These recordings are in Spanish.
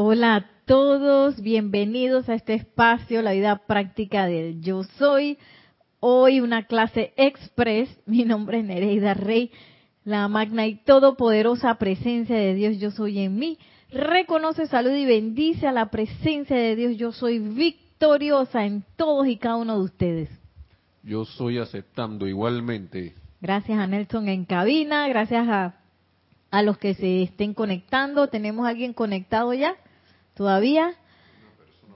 Hola a todos, bienvenidos a este espacio, la vida práctica del yo soy. Hoy una clase express, mi nombre es Nereida Rey, la magna y todopoderosa presencia de Dios yo soy en mí. Reconoce, salud y bendice a la presencia de Dios yo soy victoriosa en todos y cada uno de ustedes. Yo soy aceptando igualmente. Gracias a Nelson en cabina, gracias a, a los que se estén conectando. ¿Tenemos alguien conectado ya? ¿Todavía?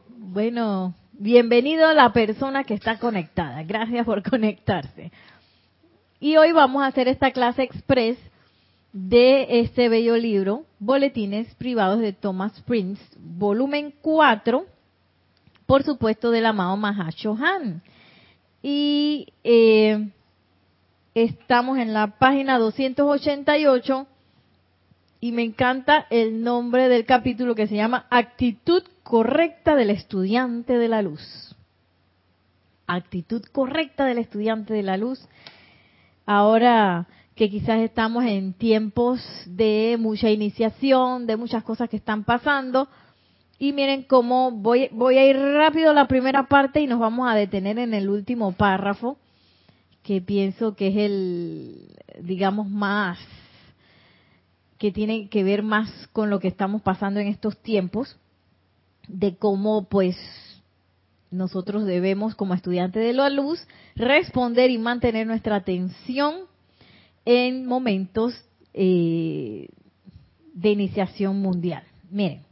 Bueno, bienvenido a la persona que está conectada. Gracias por conectarse. Y hoy vamos a hacer esta clase express de este bello libro, Boletines Privados de Thomas Prince, volumen 4, por supuesto del amado Mahashohan. Y eh, estamos en la página 288 y me encanta el nombre del capítulo que se llama Actitud correcta del estudiante de la luz. Actitud correcta del estudiante de la luz. Ahora que quizás estamos en tiempos de mucha iniciación, de muchas cosas que están pasando. Y miren cómo voy, voy a ir rápido a la primera parte y nos vamos a detener en el último párrafo, que pienso que es el, digamos, más que tiene que ver más con lo que estamos pasando en estos tiempos, de cómo pues nosotros debemos como estudiantes de la luz responder y mantener nuestra atención en momentos eh, de iniciación mundial. Miren,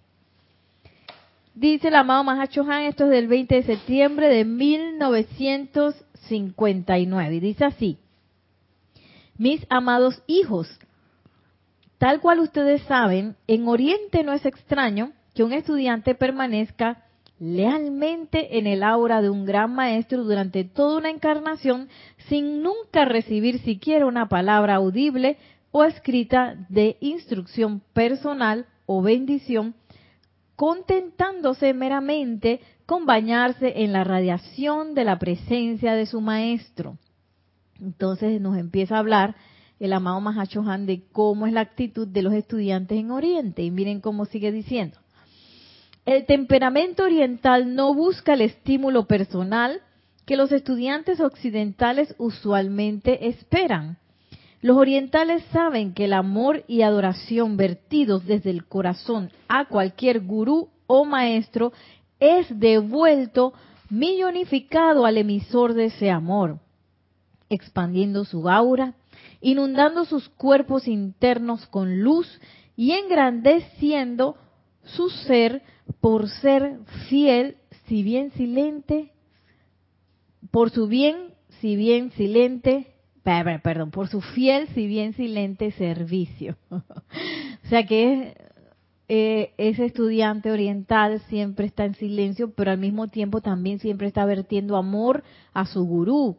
dice el amado Mahacho Han, esto es del 20 de septiembre de 1959, y dice así, mis amados hijos, Tal cual ustedes saben, en Oriente no es extraño que un estudiante permanezca lealmente en el aura de un gran maestro durante toda una encarnación sin nunca recibir siquiera una palabra audible o escrita de instrucción personal o bendición, contentándose meramente con bañarse en la radiación de la presencia de su maestro. Entonces nos empieza a hablar el amado Mahacho Han de cómo es la actitud de los estudiantes en Oriente. Y miren cómo sigue diciendo. El temperamento oriental no busca el estímulo personal que los estudiantes occidentales usualmente esperan. Los orientales saben que el amor y adoración vertidos desde el corazón a cualquier gurú o maestro es devuelto millonificado al emisor de ese amor, expandiendo su aura, inundando sus cuerpos internos con luz y engrandeciendo su ser por ser fiel, si bien silente, por su bien, si bien silente, perdón, por su fiel, si bien silente servicio. o sea que eh, ese estudiante oriental siempre está en silencio, pero al mismo tiempo también siempre está vertiendo amor a su gurú,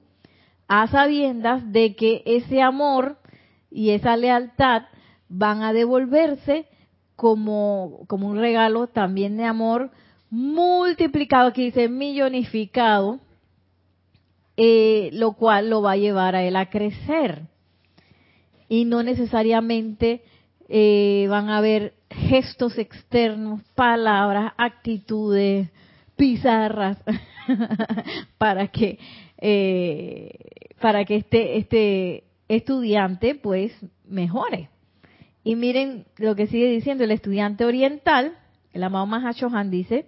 a sabiendas de que ese amor y esa lealtad van a devolverse como, como un regalo también de amor multiplicado, aquí dice millonificado, eh, lo cual lo va a llevar a él a crecer. Y no necesariamente eh, van a haber gestos externos, palabras, actitudes, pizarras, para que eh, para que este, este estudiante pues mejore. Y miren lo que sigue diciendo el estudiante oriental, el amado Mahashohan dice,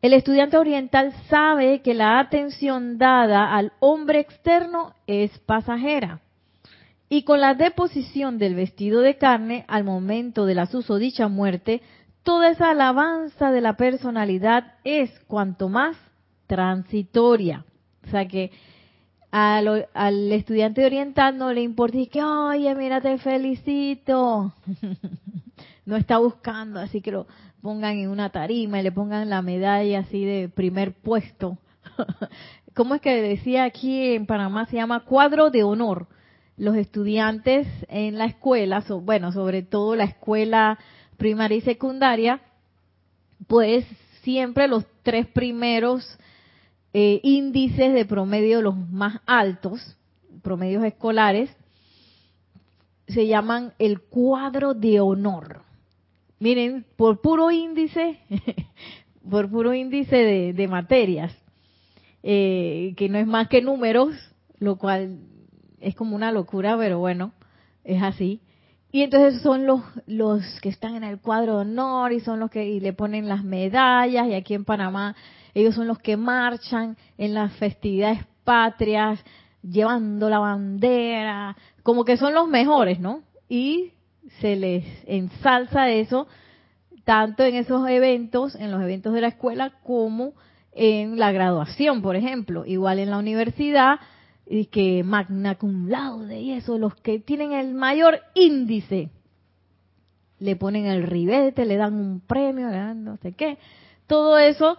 el estudiante oriental sabe que la atención dada al hombre externo es pasajera. Y con la deposición del vestido de carne al momento de la susodicha muerte, toda esa alabanza de la personalidad es cuanto más transitoria. O sea que al, estudiante oriental no le importa y que, oye, mira, te felicito. no está buscando, así que lo pongan en una tarima y le pongan la medalla así de primer puesto. ¿Cómo es que decía aquí en Panamá? Se llama cuadro de honor. Los estudiantes en la escuela, bueno, sobre todo la escuela primaria y secundaria, pues siempre los tres primeros eh, índices de promedio los más altos, promedios escolares, se llaman el cuadro de honor. miren, por puro índice, por puro índice de, materias, eh, que no es más que números, lo cual es como una locura, pero bueno, es así. Y entonces son los, los que están en el cuadro de honor y son los que y le ponen las medallas y aquí en Panamá ellos son los que marchan en las festividades patrias, llevando la bandera, como que son los mejores, ¿no? Y se les ensalza eso tanto en esos eventos, en los eventos de la escuela, como en la graduación, por ejemplo. Igual en la universidad, y que magna cum laude y eso, los que tienen el mayor índice, le ponen el ribete, le dan un premio, le dan no sé qué. Todo eso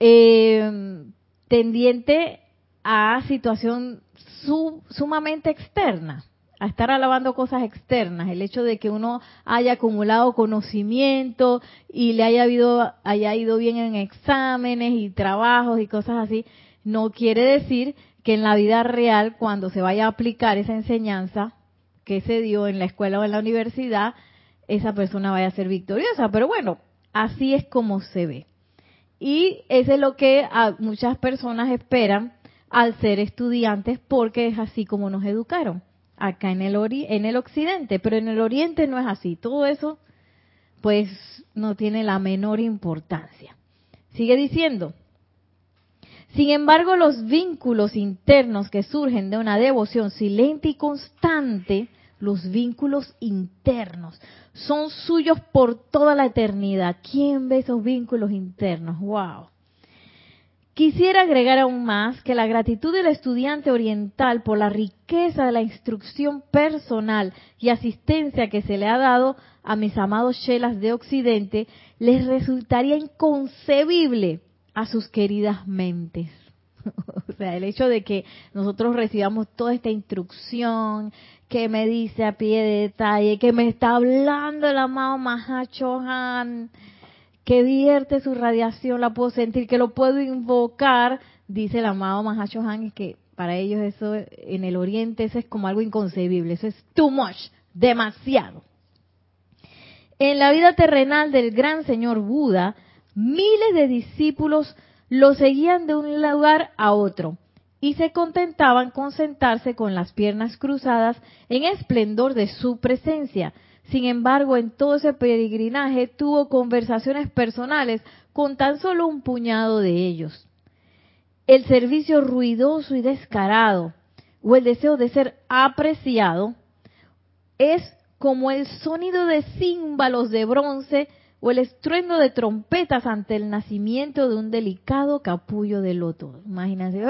eh, tendiente a situación sumamente externa, a estar alabando cosas externas, el hecho de que uno haya acumulado conocimiento y le haya, habido, haya ido bien en exámenes y trabajos y cosas así, no quiere decir que en la vida real, cuando se vaya a aplicar esa enseñanza que se dio en la escuela o en la universidad, esa persona vaya a ser victoriosa. Pero bueno, así es como se ve. Y eso es lo que muchas personas esperan al ser estudiantes porque es así como nos educaron acá en el, en el occidente, pero en el oriente no es así. Todo eso pues no tiene la menor importancia. Sigue diciendo, sin embargo, los vínculos internos que surgen de una devoción silente y constante, los vínculos internos, son suyos por toda la eternidad. ¿Quién ve esos vínculos internos? ¡Wow! Quisiera agregar aún más que la gratitud del estudiante oriental por la riqueza de la instrucción personal y asistencia que se le ha dado a mis amados shelas de Occidente les resultaría inconcebible a sus queridas mentes. o sea, el hecho de que nosotros recibamos toda esta instrucción que me dice a pie de detalle, que me está hablando el amado Mahachohan, que vierte su radiación, la puedo sentir, que lo puedo invocar, dice el amado Mahachohan, y que para ellos eso en el oriente eso es como algo inconcebible, eso es too much, demasiado. En la vida terrenal del gran señor Buda, miles de discípulos lo seguían de un lugar a otro y se contentaban con sentarse con las piernas cruzadas en esplendor de su presencia. Sin embargo, en todo ese peregrinaje tuvo conversaciones personales con tan solo un puñado de ellos. El servicio ruidoso y descarado o el deseo de ser apreciado es como el sonido de címbalos de bronce o el estruendo de trompetas ante el nacimiento de un delicado capullo de loto. Imagínense,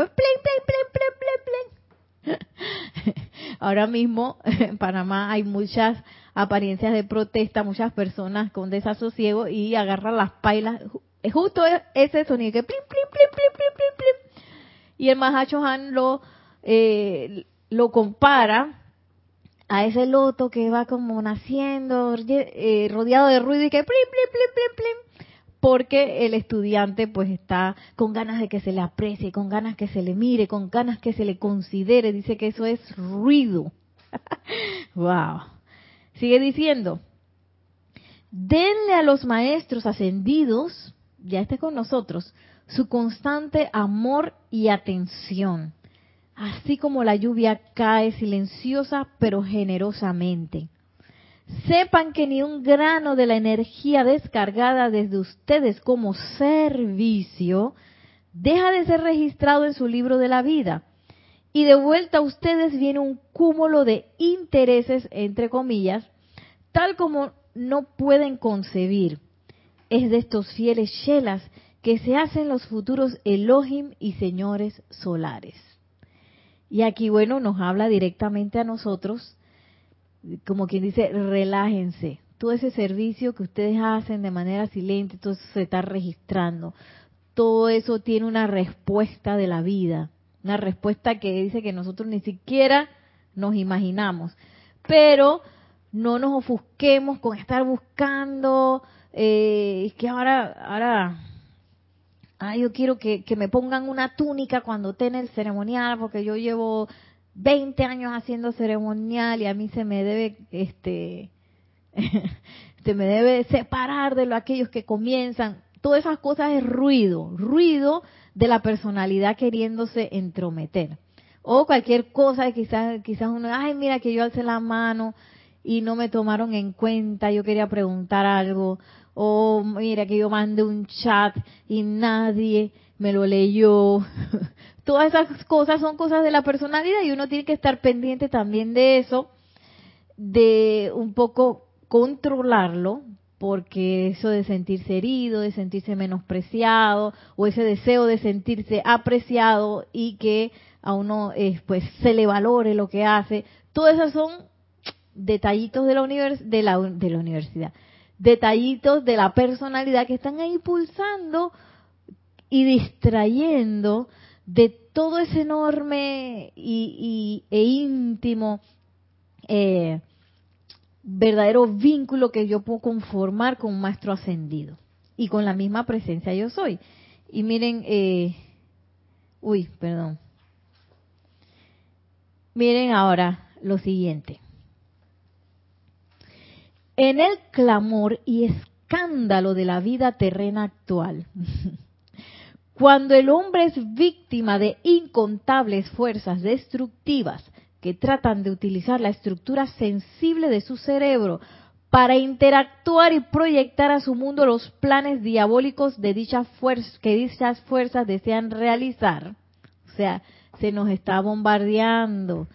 Ahora mismo en Panamá hay muchas apariencias de protesta, muchas personas con desasosiego y agarran las pailas, justo ese sonido que plim, plim, plim, plim, plim, plim, plim. Y el Mahacho Han lo, eh, lo compara a ese loto que va como naciendo, eh, rodeado de ruido y que plim, plim, plim, plim, plim, porque el estudiante pues está con ganas de que se le aprecie, con ganas que se le mire, con ganas que se le considere, dice que eso es ruido. wow. Sigue diciendo, denle a los maestros ascendidos, ya esté con nosotros, su constante amor y atención así como la lluvia cae silenciosa pero generosamente. Sepan que ni un grano de la energía descargada desde ustedes como servicio deja de ser registrado en su libro de la vida. Y de vuelta a ustedes viene un cúmulo de intereses, entre comillas, tal como no pueden concebir. Es de estos fieles shelas que se hacen los futuros Elohim y señores solares. Y aquí, bueno, nos habla directamente a nosotros, como quien dice, relájense. Todo ese servicio que ustedes hacen de manera silente, todo eso se está registrando. Todo eso tiene una respuesta de la vida, una respuesta que dice que nosotros ni siquiera nos imaginamos. Pero no nos ofusquemos con estar buscando, eh, que ahora, ahora ah, yo quiero que, me pongan una túnica cuando esté en el ceremonial, porque yo llevo 20 años haciendo ceremonial y a mí se me debe, este, se me debe separar de lo, aquellos que comienzan. Todas esas cosas es ruido, ruido de la personalidad queriéndose entrometer. O cualquier cosa, quizás, quizás uno, ay, mira que yo alcé la mano y no me tomaron en cuenta, yo quería preguntar algo. O mira que yo mandé un chat y nadie me lo leyó. Todas esas cosas son cosas de la personalidad y uno tiene que estar pendiente también de eso, de un poco controlarlo, porque eso de sentirse herido, de sentirse menospreciado, o ese deseo de sentirse apreciado y que a uno eh, pues se le valore lo que hace, todas esas son detallitos de la, de la, de la universidad, detallitos de la personalidad que están ahí pulsando y distrayendo de todo ese enorme y, e íntimo eh, verdadero vínculo que yo puedo conformar con maestro ascendido y con la misma presencia yo soy. Y miren, eh, uy, perdón. Miren ahora lo siguiente. En el clamor y escándalo de la vida terrena actual, Cuando el hombre es víctima de incontables fuerzas destructivas que tratan de utilizar la estructura sensible de su cerebro para interactuar y proyectar a su mundo los planes diabólicos de dichas fuerzas que dichas fuerzas desean realizar, o sea, se nos está bombardeando.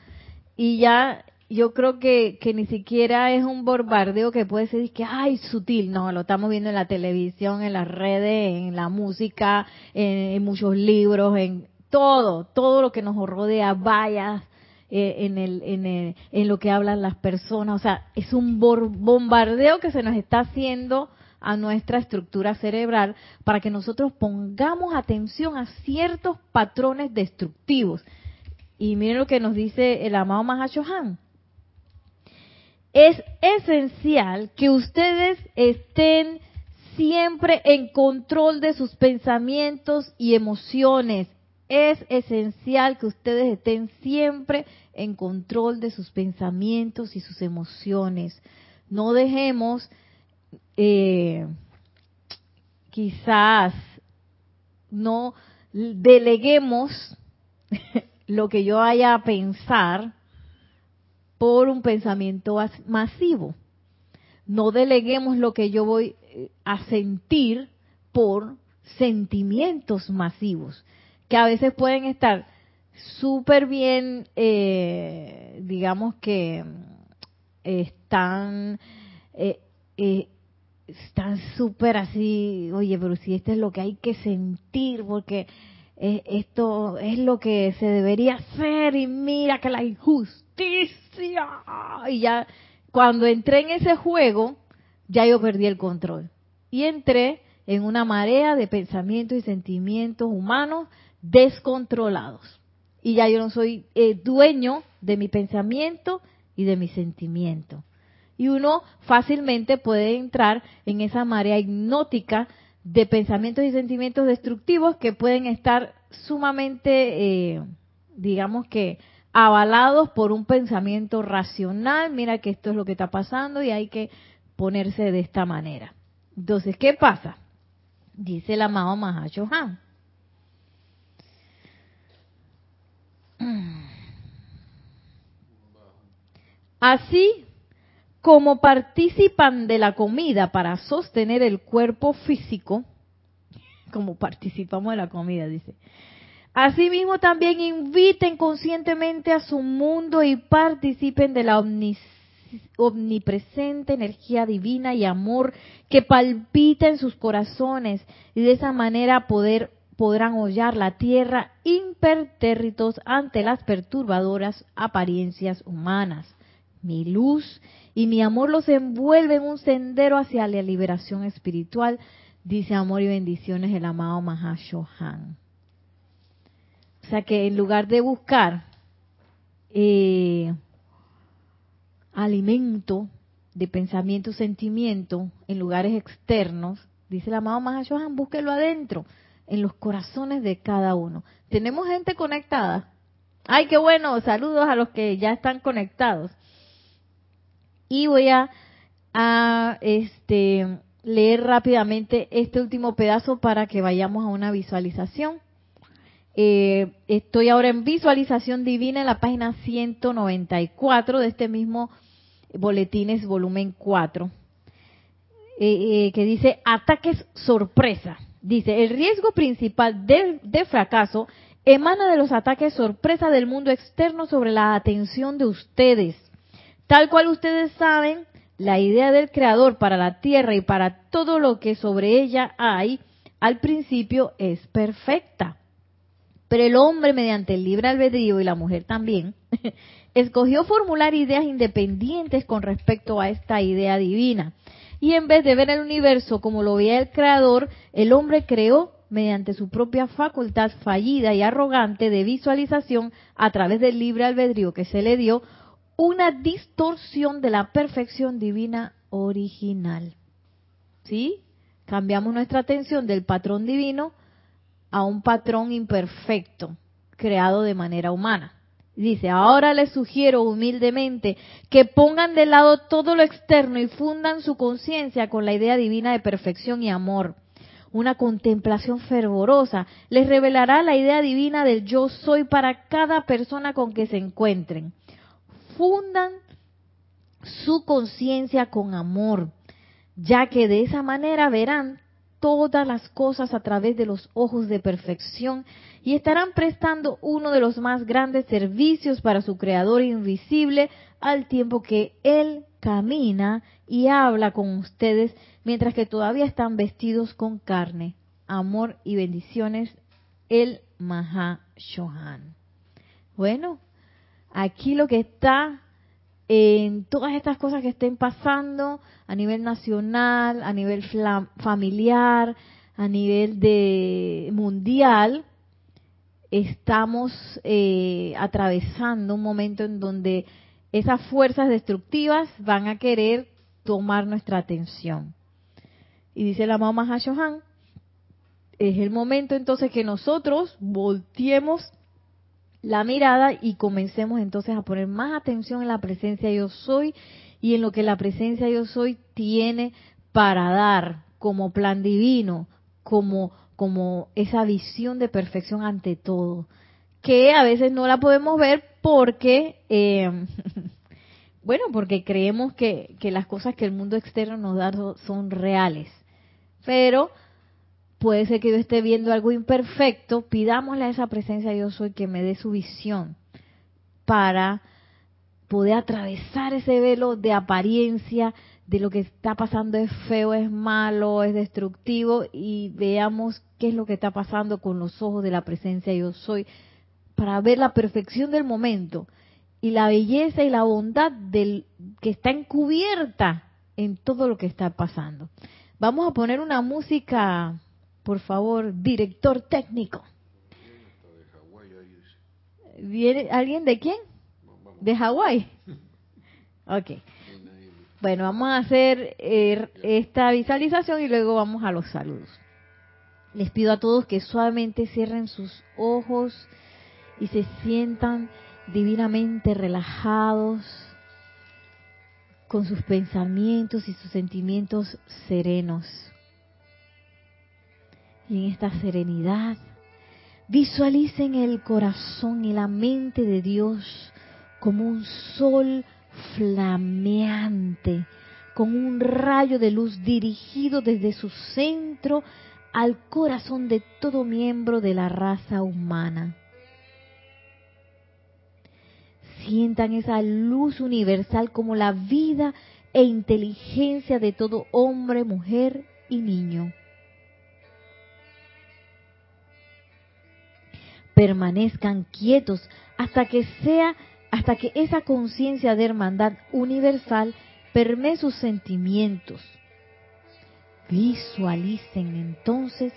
Y ya yo creo que, que ni siquiera es un bombardeo que puede ser que, ay, sutil. No, lo estamos viendo en la televisión, en las redes, en la música, en, muchos libros, en todo, todo lo que nos rodea, vaya eh, en, el, en, el, en lo que hablan las personas. O sea, es un bombardeo que se nos está haciendo a nuestra estructura cerebral para que nosotros pongamos atención a ciertos patrones destructivos. Y miren lo que nos dice el amado Mahashohan es esencial que ustedes estén siempre en control de sus pensamientos y emociones. Es esencial que ustedes estén siempre en control de sus pensamientos y sus emociones. No dejemos, eh, quizás, no deleguemos lo que yo haya a pensar por un pensamiento masivo. No deleguemos lo que yo voy eh, a sentir por sentimientos masivos, que a veces pueden estar súper bien, eh, digamos que están, eh, están súper así, oye, pero si esto es lo que hay que sentir, porque esto es lo que se debería hacer y mira que la injusticia y ya cuando entré en ese juego ya yo perdí el control. Y entré en una marea de pensamientos y sentimientos humanos descontrolados. Y ya yo no soy eh, dueño de mi pensamiento y de mi sentimiento. Y uno fácilmente puede entrar en esa marea hipnótica de pensamientos y sentimientos destructivos que pueden estar sumamente, eh, digamos que, avalados por un pensamiento racional, mira que esto es lo que está pasando y hay que ponerse de esta manera. Entonces, ¿qué pasa? Dice el amado Mahashohan. Así como participan de la comida para sostener el cuerpo físico, como participamos de la comida, dice. Asimismo también inviten conscientemente a su mundo y participen de la omnipresente energía divina y amor que palpita en sus corazones y de esa manera poder podrán hollar la tierra impertérritos ante las perturbadoras apariencias humanas. Mi luz y mi amor los envuelve en un sendero hacia la liberación espiritual, dice amor y bendiciones el amado Mahashohan. O sea que en lugar de buscar eh, alimento de pensamiento, sentimiento en lugares externos, dice el amado Mahashohan, búsquelo adentro, en los corazones de cada uno. ¿Tenemos gente conectada? Ay, qué bueno, saludos a los que ya están conectados y voy a a este leer rápidamente este último pedazo para que vayamos a una visualización. Eh, estoy ahora en visualización divina en la página 194 de este mismo boletines volumen 4, eh, eh, que dice ataques sorpresa. Dice, el riesgo principal de, de fracaso emana de los ataques sorpresa del mundo externo sobre la atención de ustedes. Tal cual ustedes saben, la idea del Creador para la Tierra y para todo lo que sobre ella hay, al principio es perfecta. Pero el hombre, mediante el libre albedrío y la mujer también, escogió formular ideas independientes con respecto a esta idea divina. Y en vez de ver el universo como lo veía el Creador, el hombre creó mediante su propia facultad fallida y arrogante de visualización a través del libre albedrío que se le dio, una distorsión de la perfección divina original. ¿Sí? Cambiamos nuestra atención del patrón divino a un patrón imperfecto, creado de manera humana. Dice, ahora les sugiero humildemente que pongan de lado todo lo externo y fundan su conciencia con la idea divina de perfección y amor. Una contemplación fervorosa les revelará la idea divina del yo soy para cada persona con que se encuentren fundan su conciencia con amor, ya que de esa manera verán todas las cosas a través de los ojos de perfección y estarán prestando uno de los más grandes servicios para su Creador invisible al tiempo que Él camina y habla con ustedes mientras que todavía están vestidos con carne. Amor y bendiciones, el Maha Shohan. Bueno, Aquí lo que está en todas estas cosas que estén pasando a nivel nacional, a nivel familiar, a nivel de mundial, estamos eh, atravesando un momento en donde esas fuerzas destructivas van a querer tomar nuestra atención. Y dice la mamá Hashohan, es el momento entonces que nosotros volteemos la mirada y comencemos entonces a poner más atención en la presencia yo soy y en lo que la presencia yo soy tiene para dar como plan divino, como, como esa visión de perfección ante todo, que a veces no la podemos ver porque, eh, bueno, porque creemos que, que las cosas que el mundo externo nos da son reales, pero puede ser que yo esté viendo algo imperfecto, pidámosle a esa presencia yo soy que me dé su visión para poder atravesar ese velo de apariencia de lo que está pasando es feo, es malo, es destructivo y veamos qué es lo que está pasando con los ojos de la presencia yo soy para ver la perfección del momento y la belleza y la bondad del que está encubierta en todo lo que está pasando. Vamos a poner una música por favor, director técnico. ¿Viene alguien de quién? ¿De Hawái? Ok. Bueno, vamos a hacer eh, esta visualización y luego vamos a los saludos. Les pido a todos que suavemente cierren sus ojos y se sientan divinamente relajados con sus pensamientos y sus sentimientos serenos y en esta serenidad visualicen el corazón y la mente de Dios como un sol flameante, con un rayo de luz dirigido desde su centro al corazón de todo miembro de la raza humana. Sientan esa luz universal como la vida e inteligencia de todo hombre, mujer y niño. Permanezcan quietos hasta que sea hasta que esa conciencia de hermandad universal permee sus sentimientos. Visualicen entonces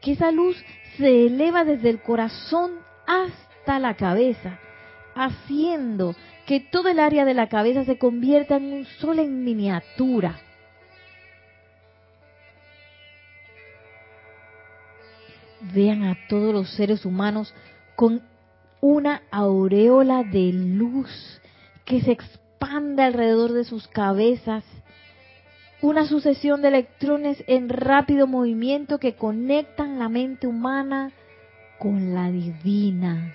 que esa luz se eleva desde el corazón hasta la cabeza, haciendo que todo el área de la cabeza se convierta en un sol en miniatura vean a todos los seres humanos con una aureola de luz que se expande alrededor de sus cabezas una sucesión de electrones en rápido movimiento que conectan la mente humana con la divina.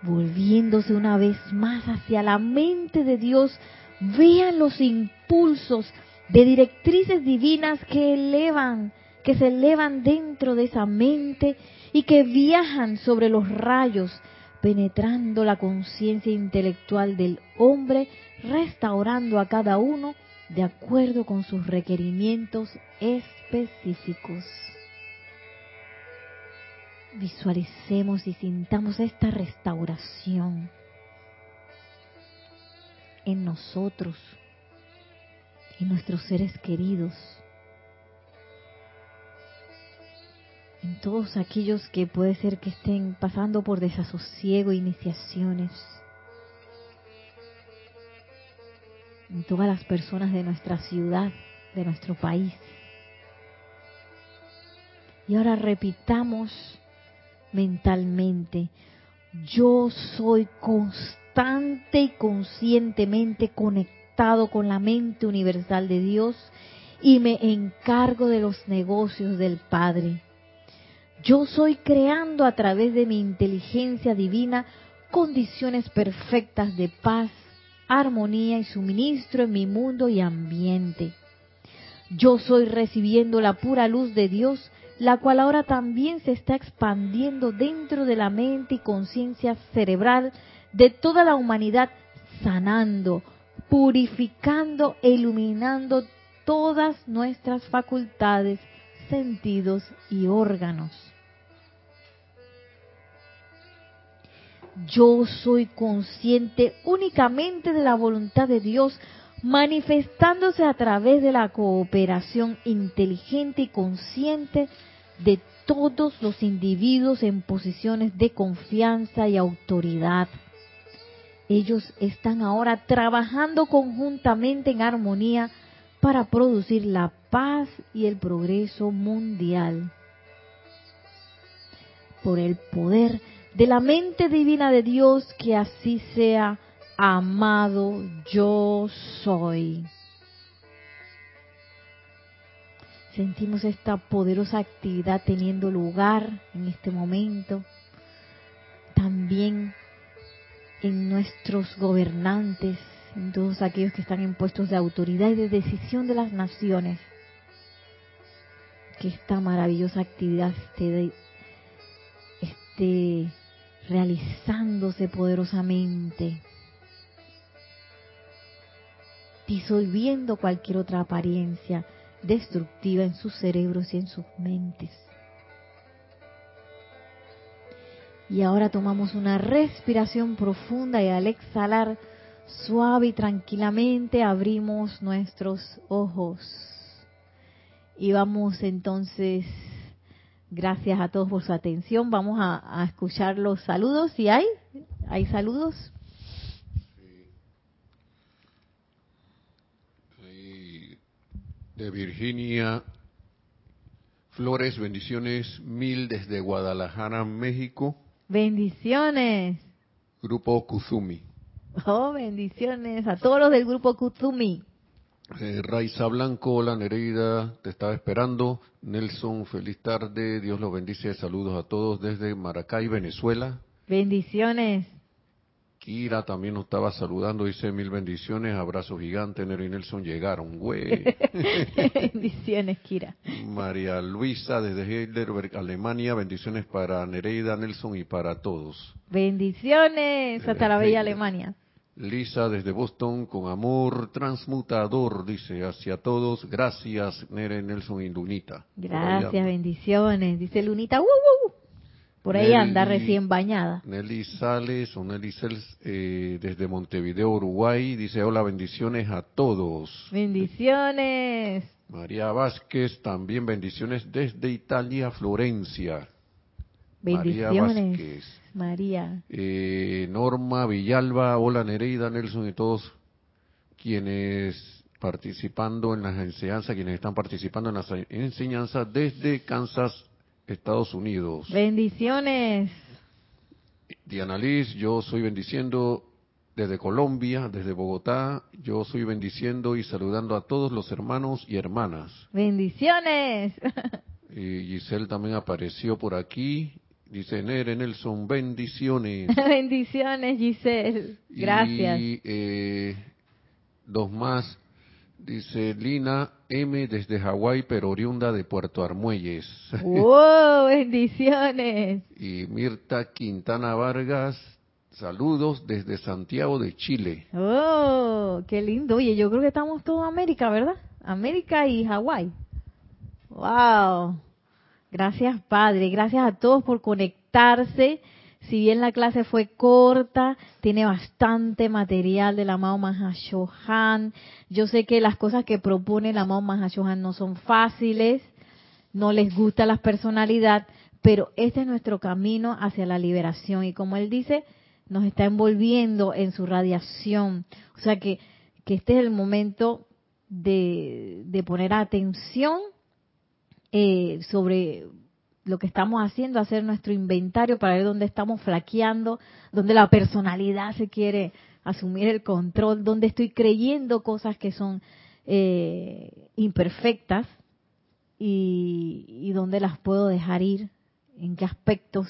Volviéndose una vez más hacia la mente de Dios, vean los impulsos de directrices divinas que elevan, que se elevan dentro de esa mente y que viajan sobre los rayos, penetrando la conciencia intelectual del hombre, restaurando a cada uno de acuerdo con sus requerimientos específicos. Visualicemos y sintamos esta restauración en nosotros, en nuestros seres queridos, en todos aquellos que puede ser que estén pasando por desasosiego, iniciaciones, en todas las personas de nuestra ciudad, de nuestro país. Y ahora repitamos mentalmente, yo soy constante y conscientemente conectado con la mente universal de Dios y me encargo de los negocios del Padre. Yo soy creando a través de mi inteligencia divina condiciones perfectas de paz, armonía y suministro en mi mundo y ambiente. Yo soy recibiendo la pura luz de Dios, la cual ahora también se está expandiendo dentro de la mente y conciencia cerebral de toda la humanidad, sanando, purificando e iluminando todas nuestras facultades, sentidos y órganos. Yo soy consciente únicamente de la voluntad de Dios manifestándose a través de la cooperación inteligente y consciente de todos los individuos en posiciones de confianza y autoridad. Ellos están ahora trabajando conjuntamente en armonía para producir la paz y el progreso mundial. Por el poder de la mente divina de Dios, que así sea, amado yo soy. Sentimos esta poderosa actividad teniendo lugar en este momento. También en nuestros gobernantes, en todos aquellos que están en puestos de autoridad y de decisión de las naciones. Que esta maravillosa actividad esté, realizándose poderosamente, disolviendo cualquier otra apariencia destructiva en sus cerebros y en sus mentes. Y ahora tomamos una respiración profunda y al exhalar suave y tranquilamente abrimos nuestros ojos. Y vamos entonces Gracias a todos por su atención. Vamos a, escuchar los saludos. ¿Si hay? ¿Hay saludos? De Virginia Flores, bendiciones mil desde Guadalajara, México. Bendiciones. Grupo Kuzumi. Oh, bendiciones a todos los del grupo Kuzumi. Eh, Raiza Blanco, hola Nereida, te estaba esperando. Nelson, feliz tarde, Dios los bendice, saludos a todos desde Maracay, Venezuela. Bendiciones. Kira también nos estaba saludando, dice mil bendiciones, abrazo gigante, Nero y Nelson llegaron, güey. bendiciones, Kira. María Luisa desde Heidelberg, Alemania, bendiciones para Nereida, Nelson y para todos. Bendiciones hasta la bella Alemania. Lisa desde Boston, con amor transmutador, dice hacia todos. Gracias, Nere, Nelson y Lunita. Gracias, bendiciones. Dice Lunita, ¡uh, Por ahí anda recién bañada. Nelly Sales o Nelly Sales eh, desde Montevideo, Uruguay, dice hola, bendiciones a todos. Bendiciones. María Vázquez, también bendiciones desde Italia, Florencia. Bendiciones. María. Eh, Norma Villalba, hola Nereida, Nelson y todos quienes participando en las enseñanzas, quienes están participando en las enseñanzas desde Kansas, Estados Unidos. Bendiciones. Diana Liz, yo soy bendiciendo desde Colombia, desde Bogotá, yo soy bendiciendo y saludando a todos los hermanos y hermanas. Bendiciones. Y Giselle también apareció por aquí. Dice Nere Nelson, bendiciones. Bendiciones, Giselle. Gracias. Y eh, dos más. Dice Lina M desde Hawái, pero oriunda de Puerto Armuelles. ¡Wow! Bendiciones. y Mirta Quintana Vargas, saludos desde Santiago de Chile. ¡Oh! ¡Qué lindo! Oye, yo creo que estamos todos América, ¿verdad? América y Hawái. ¡Wow! Gracias, Padre. Gracias a todos por conectarse. Si bien la clase fue corta, tiene bastante material del amado Mahashohan. Yo sé que las cosas que propone el amado Mahashohan no son fáciles, no les gusta la personalidad, pero este es nuestro camino hacia la liberación. Y como él dice, nos está envolviendo en su radiación. O sea que, que este es el momento de, de poner atención eh, sobre lo que estamos haciendo, hacer nuestro inventario para ver dónde estamos flaqueando, dónde la personalidad se quiere asumir el control, dónde estoy creyendo cosas que son eh, imperfectas y, y dónde las puedo dejar ir, en qué aspectos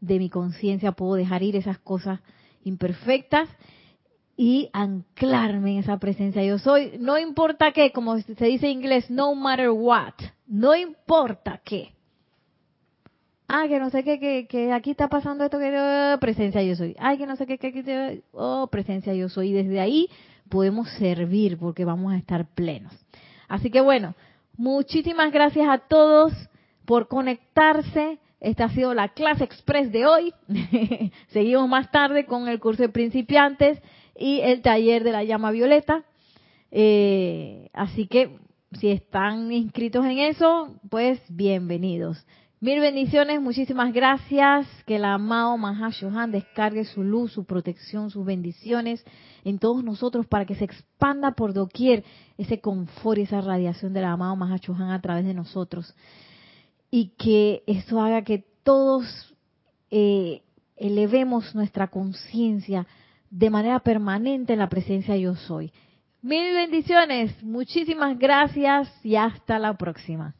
de mi conciencia puedo dejar ir esas cosas imperfectas y anclarme en esa presencia yo soy, no importa qué, como se dice en inglés, no matter what, no importa qué. Ah, que no sé qué, que, que aquí está pasando esto, que oh, presencia yo soy. Ay, que no sé qué, que aquí te, oh, presencia yo soy. Desde ahí podemos servir porque vamos a estar plenos. Así que bueno, muchísimas gracias a todos por conectarse. Esta ha sido la clase express de hoy. Seguimos más tarde con el curso de principiantes y el taller de la llama violeta. Eh, así que si están inscritos en eso, pues bienvenidos. Mil bendiciones, muchísimas gracias. Que el amado Mahashohan descargue su luz, su protección, sus bendiciones en todos nosotros para que se expanda por doquier ese confort y esa radiación del amado Mahashohan a través de nosotros. Y que eso haga que todos eh, elevemos nuestra conciencia de manera permanente en la presencia yo soy. Mil bendiciones, muchísimas gracias y hasta la próxima.